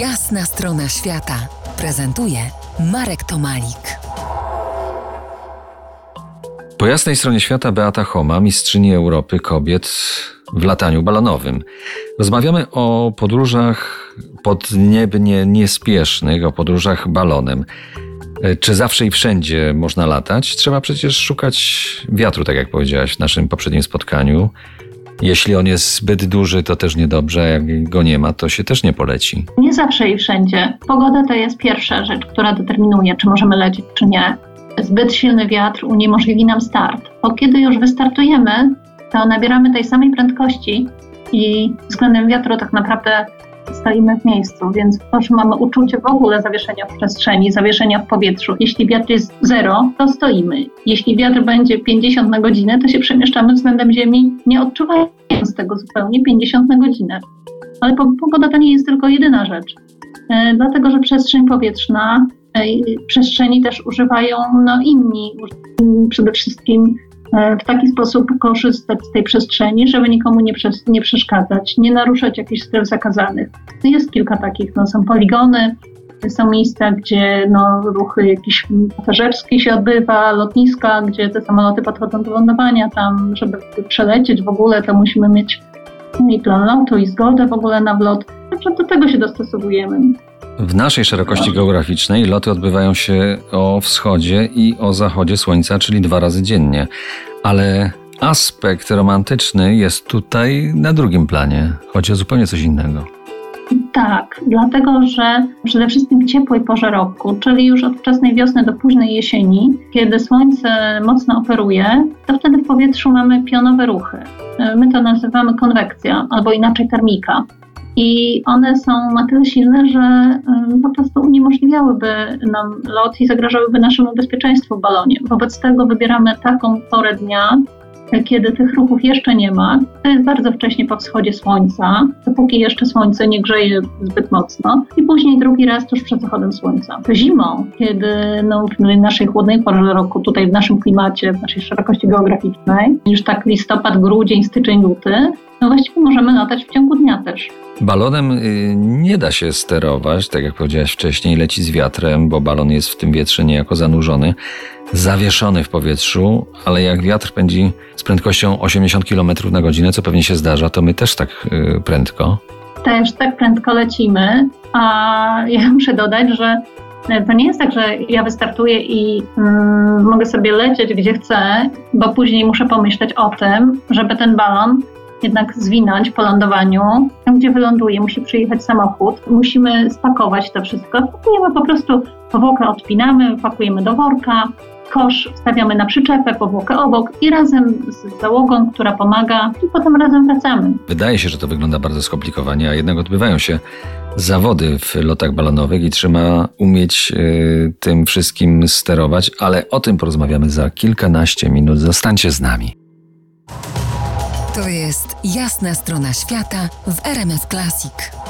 Jasna strona świata prezentuje Marek Tomalik. Po jasnej stronie świata Beata Homa, mistrzyni Europy kobiet w lataniu balonowym. Rozmawiamy o podróżach podniebnie niespiesznych, o podróżach balonem. E, Czy zawsze i wszędzie można latać? Trzeba przecież szukać wiatru, tak jak powiedziałaś w naszym poprzednim spotkaniu. Jeśli on jest zbyt duży, to też niedobrze, jak go nie ma, to się też nie poleci. Nie zawsze i wszędzie. Pogoda to jest pierwsza rzecz, która determinuje, czy możemy lecieć, czy nie. Zbyt silny wiatr uniemożliwi nam start, bo kiedy już wystartujemy, to nabieramy tej samej prędkości i względem wiatru tak naprawdę stoimy w miejscu, więc to, że mamy uczucie w ogóle zawieszenia w przestrzeni, zawieszenia w powietrzu. Jeśli wiatr jest zero, to stoimy. Jeśli wiatr będzie 50 na godzinę, to się przemieszczamy względem Ziemi, nie odczuwając tego zupełnie 50 na godzinę. Ale po- pogoda to nie jest tylko jedyna rzecz. E, dlatego, że przestrzeń powietrzna, e, przestrzeni też używają no, inni. Przede wszystkim w taki sposób korzystać z tej przestrzeni, żeby nikomu nie, przes- nie przeszkadzać, nie naruszać jakichś stref zakazanych. No, Jest kilka takich, no, są poligony, są miejsca, gdzie no, ruchy jakiś pasażerski się odbywa, lotniska, gdzie te samoloty podchodzą do lądowania, tam, żeby przelecieć w ogóle, to musimy mieć i plan lotu, i zgodę w ogóle na wlot. Także do tego się dostosowujemy. W naszej szerokości geograficznej loty odbywają się o wschodzie i o zachodzie słońca, czyli dwa razy dziennie. Ale aspekt romantyczny jest tutaj na drugim planie. Chodzi o zupełnie coś innego. Tak, dlatego że przede wszystkim w ciepłej porze roku, czyli już od wczesnej wiosny do późnej jesieni, kiedy słońce mocno operuje, to wtedy w powietrzu mamy pionowe ruchy. E, My to nazywamy konwekcja albo inaczej termika. I one są na tyle silne, że po prostu uniemożliwiałyby nam lot i zagrażałyby naszemu bezpieczeństwu w balonie. Wobec tego wybieramy taką porę dnia, kiedy tych ruchów jeszcze nie ma, to jest bardzo wcześnie po wschodzie słońca, dopóki jeszcze słońce nie grzeje zbyt mocno, i później drugi raz tuż przed zachodem słońca. Zimą, kiedy no, w naszej chłodnej porze roku, tutaj w naszym klimacie, w naszej szerokości geograficznej, już tak listopad, grudzień, styczeń, luty, no właściwie możemy latać w ciągu dnia też. Balonem y, nie da się sterować, tak jak powiedziałeś wcześniej, leci z wiatrem, bo balon jest w tym wietrze niejako zanurzony, zawieszony w powietrzu, ale jak wiatr pędzi z prędkością 80 km na godzinę, co pewnie się zdarza, to my też tak y, prędko. też tak prędko lecimy, a ja muszę dodać, że to nie jest tak, że ja wystartuję i mm, mogę sobie lecieć gdzie chcę, bo później muszę pomyśleć o tym, żeby ten balon jednak zwinąć po lądowaniu. Tam, gdzie wyląduje, musi przyjechać samochód. Musimy spakować to wszystko. Pakujemy po prostu powłokę, odpinamy, pakujemy do worka, kosz wstawiamy na przyczepę, powłokę obok i razem z załogą, która pomaga, i potem razem wracamy. Wydaje się, że to wygląda bardzo skomplikowanie, a jednak odbywają się zawody w lotach balonowych i trzeba umieć y, tym wszystkim sterować, ale o tym porozmawiamy za kilkanaście minut. Zostańcie z nami. To jest Jasna strona świata w RMS Classic.